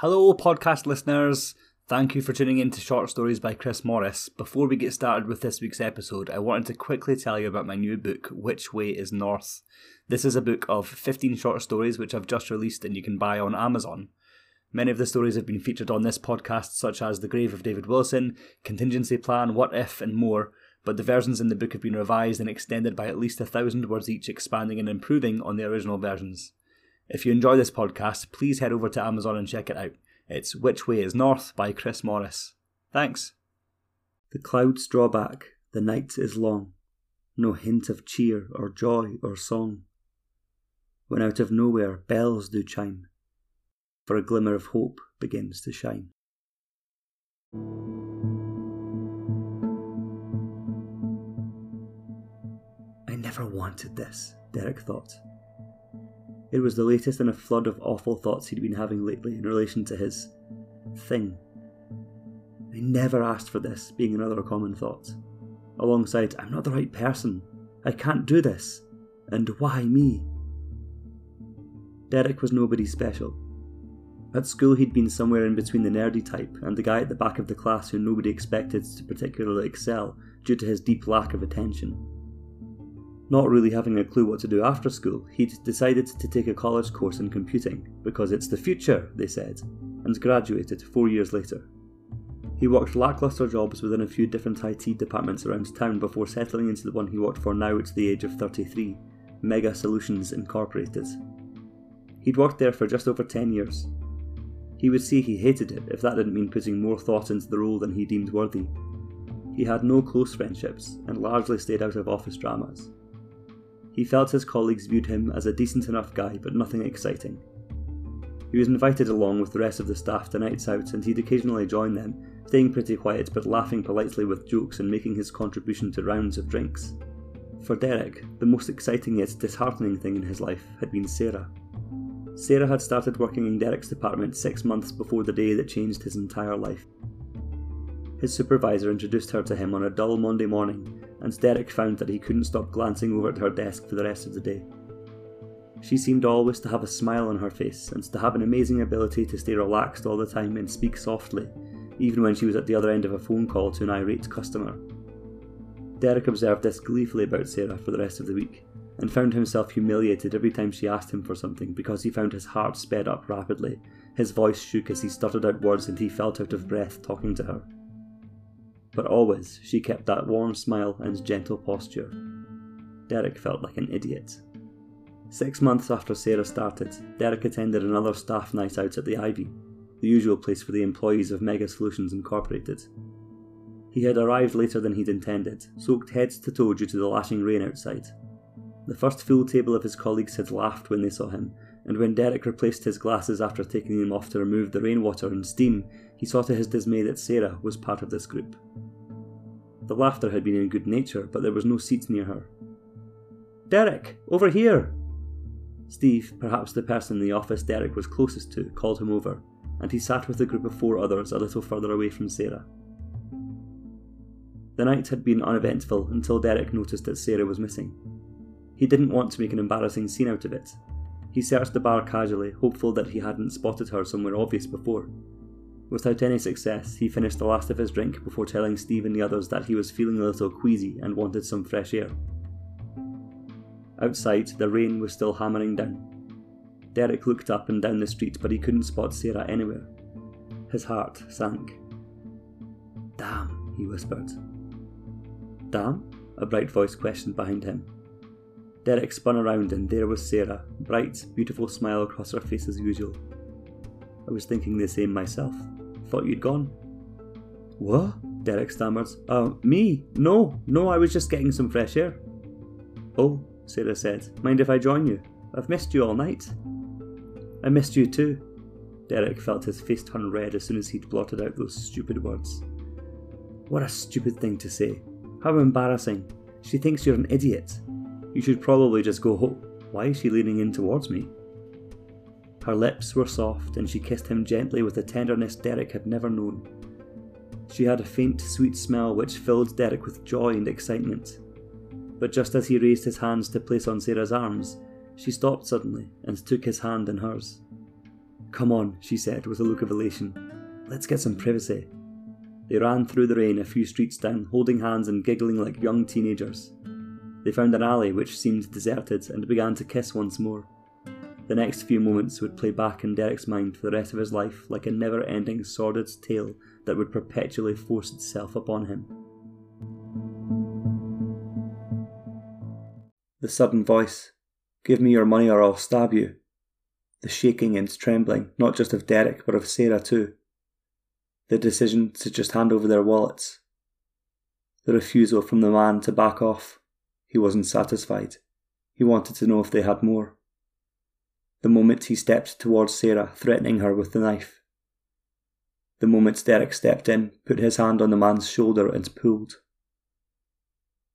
Hello, podcast listeners. Thank you for tuning in to Short Stories by Chris Morris. Before we get started with this week's episode, I wanted to quickly tell you about my new book, Which Way is North. This is a book of 15 short stories which I've just released and you can buy on Amazon. Many of the stories have been featured on this podcast, such as The Grave of David Wilson, Contingency Plan, What If, and more, but the versions in the book have been revised and extended by at least a thousand words each, expanding and improving on the original versions. If you enjoy this podcast, please head over to Amazon and check it out. It's Which Way is North by Chris Morris. Thanks. The clouds draw back, the night is long, no hint of cheer or joy or song. When out of nowhere bells do chime, for a glimmer of hope begins to shine. I never wanted this, Derek thought. It was the latest in a flood of awful thoughts he'd been having lately in relation to his thing. I never asked for this, being another common thought. Alongside, I'm not the right person. I can't do this. And why me? Derek was nobody special. At school, he'd been somewhere in between the nerdy type and the guy at the back of the class who nobody expected to particularly excel due to his deep lack of attention. Not really having a clue what to do after school, he'd decided to take a college course in computing because it's the future, they said, and graduated four years later. He worked lackluster jobs within a few different IT departments around town before settling into the one he worked for now at the age of 33, Mega Solutions Incorporated. He'd worked there for just over 10 years. He would say he hated it if that didn't mean putting more thought into the role than he deemed worthy. He had no close friendships and largely stayed out of office dramas. He felt his colleagues viewed him as a decent enough guy, but nothing exciting. He was invited along with the rest of the staff to nights out, and he'd occasionally join them, staying pretty quiet but laughing politely with jokes and making his contribution to rounds of drinks. For Derek, the most exciting yet disheartening thing in his life had been Sarah. Sarah had started working in Derek's department six months before the day that changed his entire life. His supervisor introduced her to him on a dull Monday morning, and Derek found that he couldn't stop glancing over at her desk for the rest of the day. She seemed always to have a smile on her face and to have an amazing ability to stay relaxed all the time and speak softly, even when she was at the other end of a phone call to an irate customer. Derek observed this gleefully about Sarah for the rest of the week, and found himself humiliated every time she asked him for something because he found his heart sped up rapidly, his voice shook as he stuttered out words and he felt out of breath talking to her but always she kept that warm smile and gentle posture. Derek felt like an idiot. Six months after Sarah started, Derek attended another staff night out at the Ivy, the usual place for the employees of Mega Solutions Incorporated. He had arrived later than he'd intended, soaked head to toe due to the lashing rain outside. The first full table of his colleagues had laughed when they saw him, and when Derek replaced his glasses after taking them off to remove the rainwater and steam, he saw to his dismay that Sarah was part of this group. The laughter had been in good nature, but there was no seat near her. Derek, over here! Steve, perhaps the person in the office Derek was closest to, called him over, and he sat with a group of four others a little further away from Sarah. The night had been uneventful until Derek noticed that Sarah was missing. He didn't want to make an embarrassing scene out of it. He searched the bar casually, hopeful that he hadn't spotted her somewhere obvious before. Without any success, he finished the last of his drink before telling Steve and the others that he was feeling a little queasy and wanted some fresh air. Outside, the rain was still hammering down. Derek looked up and down the street, but he couldn't spot Sarah anywhere. His heart sank. Damn, he whispered. Damn? A bright voice questioned behind him. Derek spun around and there was Sarah, bright, beautiful smile across her face as usual. I was thinking the same myself. Thought you'd gone. What? Derek stammered. Uh, me? No, no, I was just getting some fresh air. Oh, Sarah said. Mind if I join you? I've missed you all night. I missed you too. Derek felt his face turn red as soon as he'd blotted out those stupid words. What a stupid thing to say. How embarrassing. She thinks you're an idiot. You should probably just go home. Why is she leaning in towards me? Her lips were soft, and she kissed him gently with a tenderness Derek had never known. She had a faint, sweet smell which filled Derek with joy and excitement. But just as he raised his hands to place on Sarah's arms, she stopped suddenly and took his hand in hers. Come on, she said with a look of elation. Let's get some privacy. They ran through the rain a few streets down, holding hands and giggling like young teenagers. They found an alley which seemed deserted and began to kiss once more. The next few moments would play back in Derek's mind for the rest of his life like a never ending sordid tale that would perpetually force itself upon him. The sudden voice Give me your money or I'll stab you. The shaking and trembling, not just of Derek, but of Sarah too. The decision to just hand over their wallets. The refusal from the man to back off. He wasn't satisfied. He wanted to know if they had more. The moment he stepped towards Sarah, threatening her with the knife. The moment Derek stepped in, put his hand on the man's shoulder and pulled.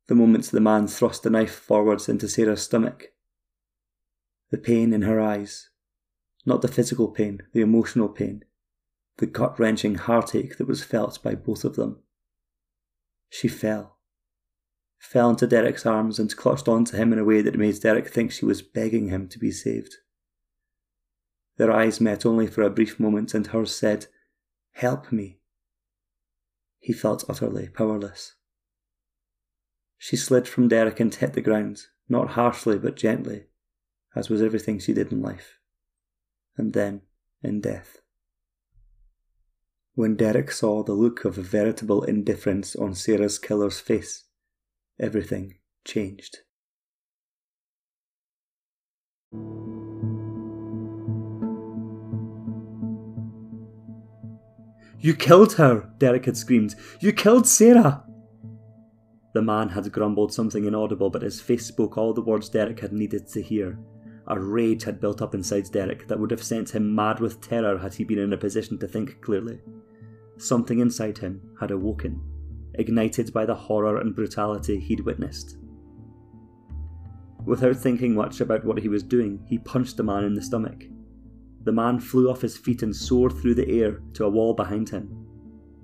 The moment the man thrust the knife forwards into Sarah's stomach. The pain in her eyes. Not the physical pain, the emotional pain. The gut wrenching heartache that was felt by both of them. She fell. Fell into Derek's arms and clutched onto him in a way that made Derek think she was begging him to be saved. Their eyes met only for a brief moment, and hers said, Help me. He felt utterly powerless. She slid from Derek and hit the ground, not harshly but gently, as was everything she did in life, and then in death. When Derek saw the look of veritable indifference on Sarah's killer's face, everything changed. You killed her! Derek had screamed. You killed Sarah! The man had grumbled something inaudible, but his face spoke all the words Derek had needed to hear. A rage had built up inside Derek that would have sent him mad with terror had he been in a position to think clearly. Something inside him had awoken, ignited by the horror and brutality he'd witnessed. Without thinking much about what he was doing, he punched the man in the stomach. The man flew off his feet and soared through the air to a wall behind him.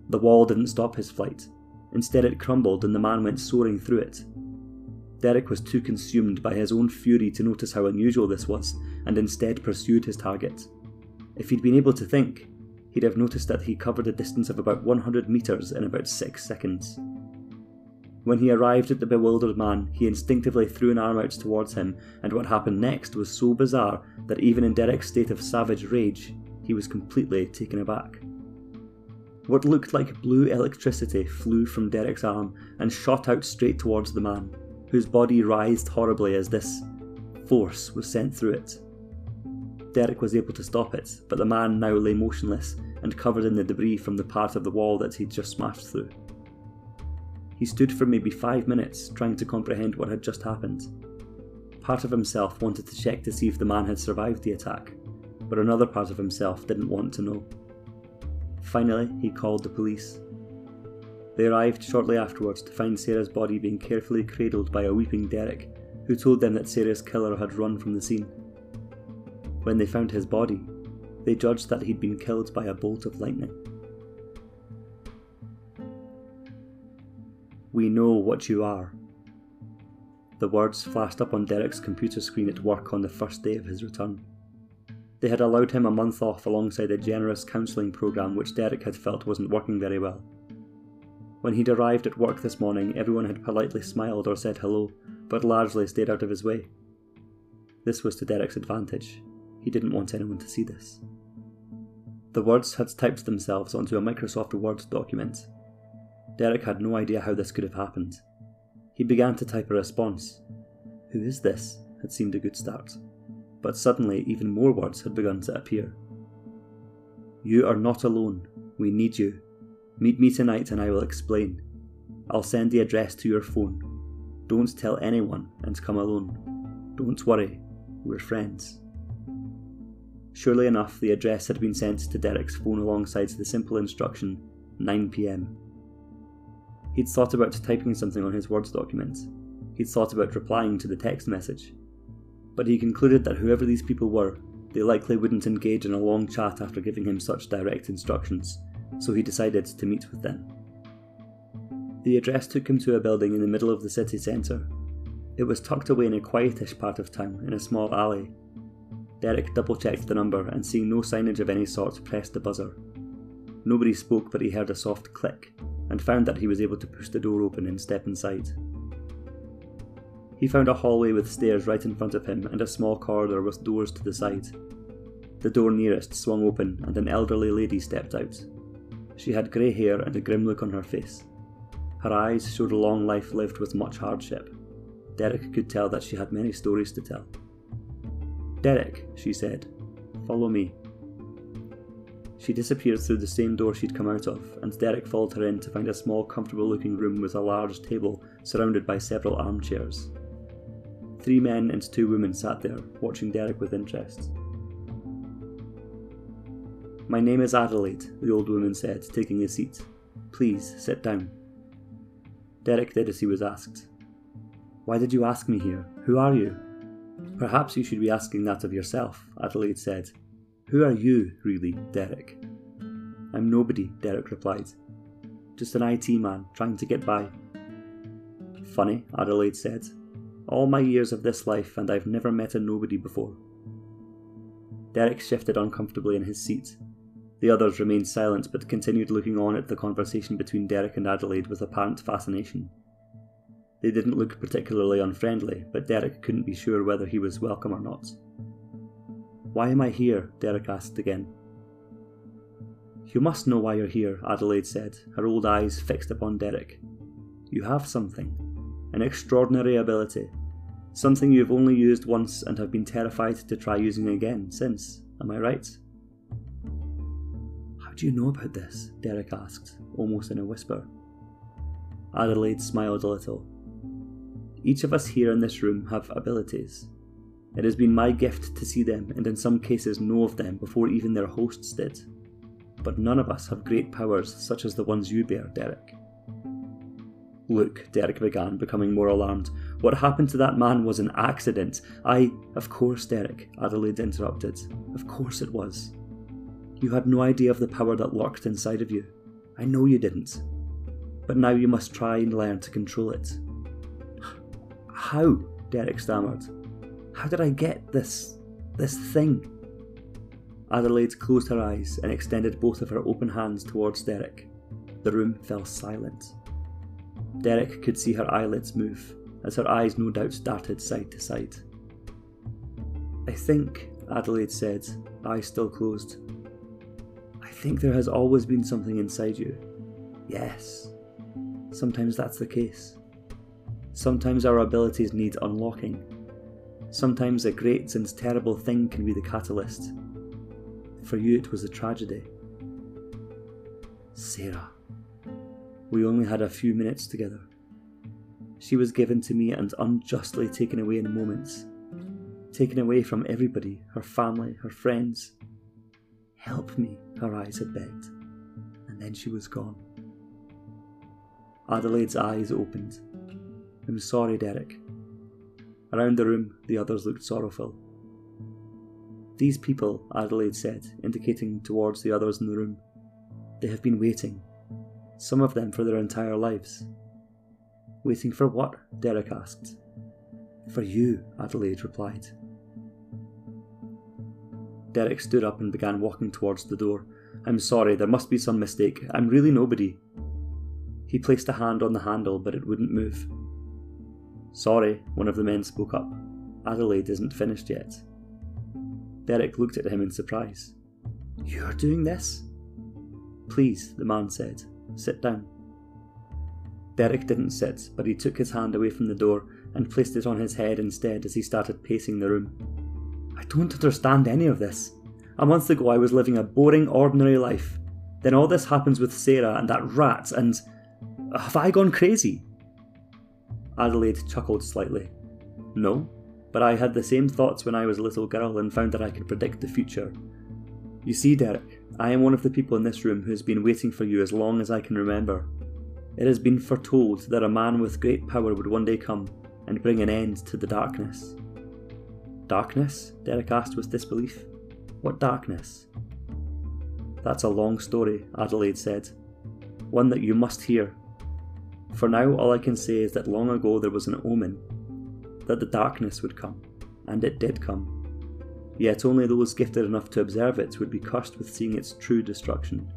The wall didn't stop his flight. Instead, it crumbled and the man went soaring through it. Derek was too consumed by his own fury to notice how unusual this was, and instead pursued his target. If he'd been able to think, he'd have noticed that he covered a distance of about 100 metres in about 6 seconds. When he arrived at the bewildered man, he instinctively threw an arm out towards him, and what happened next was so bizarre that even in Derek's state of savage rage, he was completely taken aback. What looked like blue electricity flew from Derek's arm and shot out straight towards the man, whose body writhed horribly as this force was sent through it. Derek was able to stop it, but the man now lay motionless and covered in the debris from the part of the wall that he'd just smashed through. He stood for maybe five minutes trying to comprehend what had just happened. Part of himself wanted to check to see if the man had survived the attack, but another part of himself didn't want to know. Finally, he called the police. They arrived shortly afterwards to find Sarah's body being carefully cradled by a weeping Derek, who told them that Sarah's killer had run from the scene. When they found his body, they judged that he'd been killed by a bolt of lightning. We know what you are. The words flashed up on Derek's computer screen at work on the first day of his return. They had allowed him a month off alongside a generous counselling programme which Derek had felt wasn't working very well. When he'd arrived at work this morning, everyone had politely smiled or said hello, but largely stayed out of his way. This was to Derek's advantage. He didn't want anyone to see this. The words had typed themselves onto a Microsoft Word document, Derek had no idea how this could have happened. He began to type a response. Who is this? had seemed a good start. But suddenly, even more words had begun to appear. You are not alone. We need you. Meet me tonight and I will explain. I'll send the address to your phone. Don't tell anyone and come alone. Don't worry, we're friends. Surely enough, the address had been sent to Derek's phone alongside the simple instruction 9pm. He'd thought about typing something on his Words document. He'd thought about replying to the text message. But he concluded that whoever these people were, they likely wouldn't engage in a long chat after giving him such direct instructions, so he decided to meet with them. The address took him to a building in the middle of the city centre. It was tucked away in a quietish part of town, in a small alley. Derek double checked the number and seeing no signage of any sort, pressed the buzzer. Nobody spoke, but he heard a soft click and found that he was able to push the door open and step inside. He found a hallway with stairs right in front of him and a small corridor with doors to the side. The door nearest swung open and an elderly lady stepped out. She had grey hair and a grim look on her face. Her eyes showed a long life lived with much hardship. Derek could tell that she had many stories to tell. Derek, she said, follow me. She disappeared through the same door she'd come out of, and Derek followed her in to find a small, comfortable looking room with a large table surrounded by several armchairs. Three men and two women sat there, watching Derek with interest. My name is Adelaide, the old woman said, taking a seat. Please sit down. Derek did as he was asked. Why did you ask me here? Who are you? Perhaps you should be asking that of yourself, Adelaide said. Who are you, really, Derek? I'm nobody, Derek replied. Just an IT man trying to get by. Funny, Adelaide said. All my years of this life, and I've never met a nobody before. Derek shifted uncomfortably in his seat. The others remained silent but continued looking on at the conversation between Derek and Adelaide with apparent fascination. They didn't look particularly unfriendly, but Derek couldn't be sure whether he was welcome or not. Why am I here? Derek asked again. You must know why you're here, Adelaide said, her old eyes fixed upon Derek. You have something, an extraordinary ability, something you've only used once and have been terrified to try using again since, am I right? How do you know about this? Derek asked, almost in a whisper. Adelaide smiled a little. Each of us here in this room have abilities, it has been my gift to see them and in some cases know of them before even their hosts did. But none of us have great powers such as the ones you bear, Derek. Look, Derek began, becoming more alarmed. What happened to that man was an accident. I. Of course, Derek, Adelaide interrupted. Of course it was. You had no idea of the power that lurked inside of you. I know you didn't. But now you must try and learn to control it. How? Derek stammered. How did I get this. this thing? Adelaide closed her eyes and extended both of her open hands towards Derek. The room fell silent. Derek could see her eyelids move, as her eyes no doubt darted side to side. I think, Adelaide said, eyes still closed. I think there has always been something inside you. Yes. Sometimes that's the case. Sometimes our abilities need unlocking, Sometimes a great and terrible thing can be the catalyst. For you, it was a tragedy. Sarah. We only had a few minutes together. She was given to me and unjustly taken away in moments. Taken away from everybody her family, her friends. Help me, her eyes had begged. And then she was gone. Adelaide's eyes opened. I'm sorry, Derek. Around the room, the others looked sorrowful. These people, Adelaide said, indicating towards the others in the room. They have been waiting, some of them for their entire lives. Waiting for what? Derek asked. For you, Adelaide replied. Derek stood up and began walking towards the door. I'm sorry, there must be some mistake. I'm really nobody. He placed a hand on the handle, but it wouldn't move. Sorry, one of the men spoke up. Adelaide isn't finished yet. Derek looked at him in surprise. You're doing this? Please, the man said. Sit down. Derek didn't sit, but he took his hand away from the door and placed it on his head instead as he started pacing the room. I don't understand any of this. A month ago I was living a boring, ordinary life. Then all this happens with Sarah and that rat, and. Have I gone crazy? Adelaide chuckled slightly. No, but I had the same thoughts when I was a little girl and found that I could predict the future. You see, Derek, I am one of the people in this room who has been waiting for you as long as I can remember. It has been foretold that a man with great power would one day come and bring an end to the darkness. Darkness? Derek asked with disbelief. What darkness? That's a long story, Adelaide said. One that you must hear for now, all I can say is that long ago there was an omen that the darkness would come, and it did come. yet only those gifted enough to observe it would be cursed with seeing its true destruction.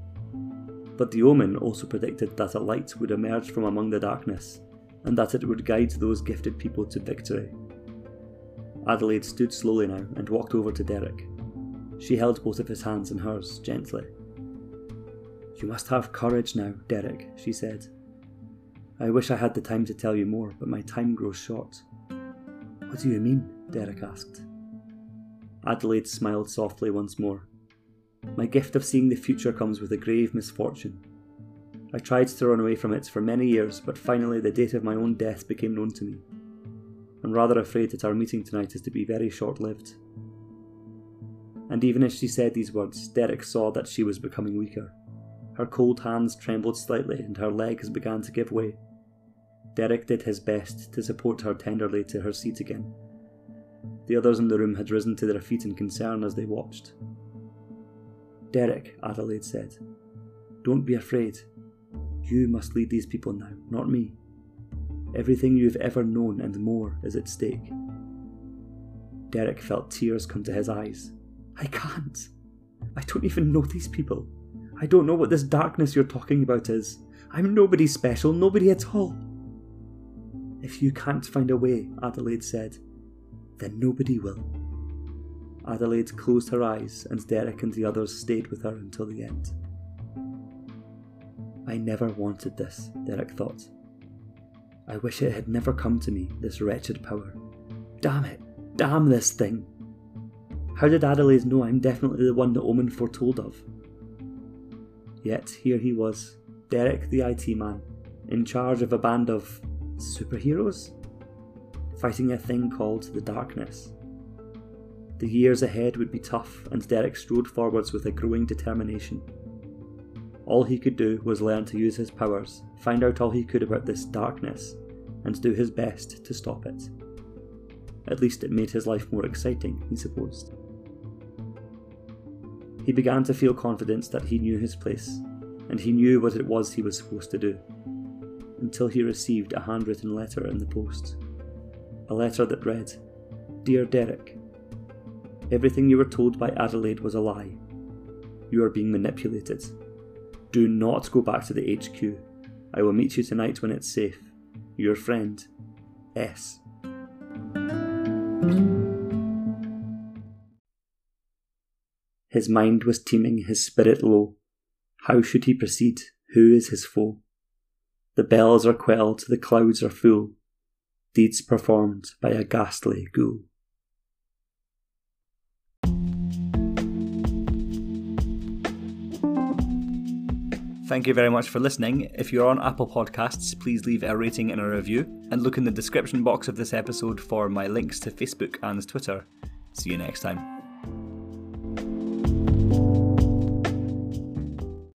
But the omen also predicted that a light would emerge from among the darkness, and that it would guide those gifted people to victory. Adelaide stood slowly now and walked over to Derek. She held both of his hands in hers gently. You must have courage now, Derek, she said. I wish I had the time to tell you more, but my time grows short. What do you mean? Derek asked. Adelaide smiled softly once more. My gift of seeing the future comes with a grave misfortune. I tried to run away from it for many years, but finally the date of my own death became known to me. I'm rather afraid that our meeting tonight is to be very short lived. And even as she said these words, Derek saw that she was becoming weaker. Her cold hands trembled slightly and her legs began to give way. Derek did his best to support her tenderly to her seat again. The others in the room had risen to their feet in concern as they watched. Derek, Adelaide said, don't be afraid. You must lead these people now, not me. Everything you've ever known and more is at stake. Derek felt tears come to his eyes. I can't. I don't even know these people. I don't know what this darkness you're talking about is. I'm nobody special, nobody at all. If you can't find a way, Adelaide said, then nobody will. Adelaide closed her eyes, and Derek and the others stayed with her until the end. I never wanted this, Derek thought. I wish it had never come to me, this wretched power. Damn it! Damn this thing! How did Adelaide know I'm definitely the one the Omen foretold of? Yet here he was, Derek the IT man, in charge of a band of superheroes? Fighting a thing called the Darkness. The years ahead would be tough, and Derek strode forwards with a growing determination. All he could do was learn to use his powers, find out all he could about this darkness, and do his best to stop it. At least it made his life more exciting, he supposed. He began to feel confidence that he knew his place, and he knew what it was he was supposed to do, until he received a handwritten letter in the post. A letter that read Dear Derek, Everything you were told by Adelaide was a lie. You are being manipulated. Do not go back to the HQ. I will meet you tonight when it's safe. Your friend, S. His mind was teeming, his spirit low. How should he proceed? Who is his foe? The bells are quelled, the clouds are full. Deeds performed by a ghastly ghoul. Thank you very much for listening. If you're on Apple Podcasts, please leave a rating and a review, and look in the description box of this episode for my links to Facebook and Twitter. See you next time.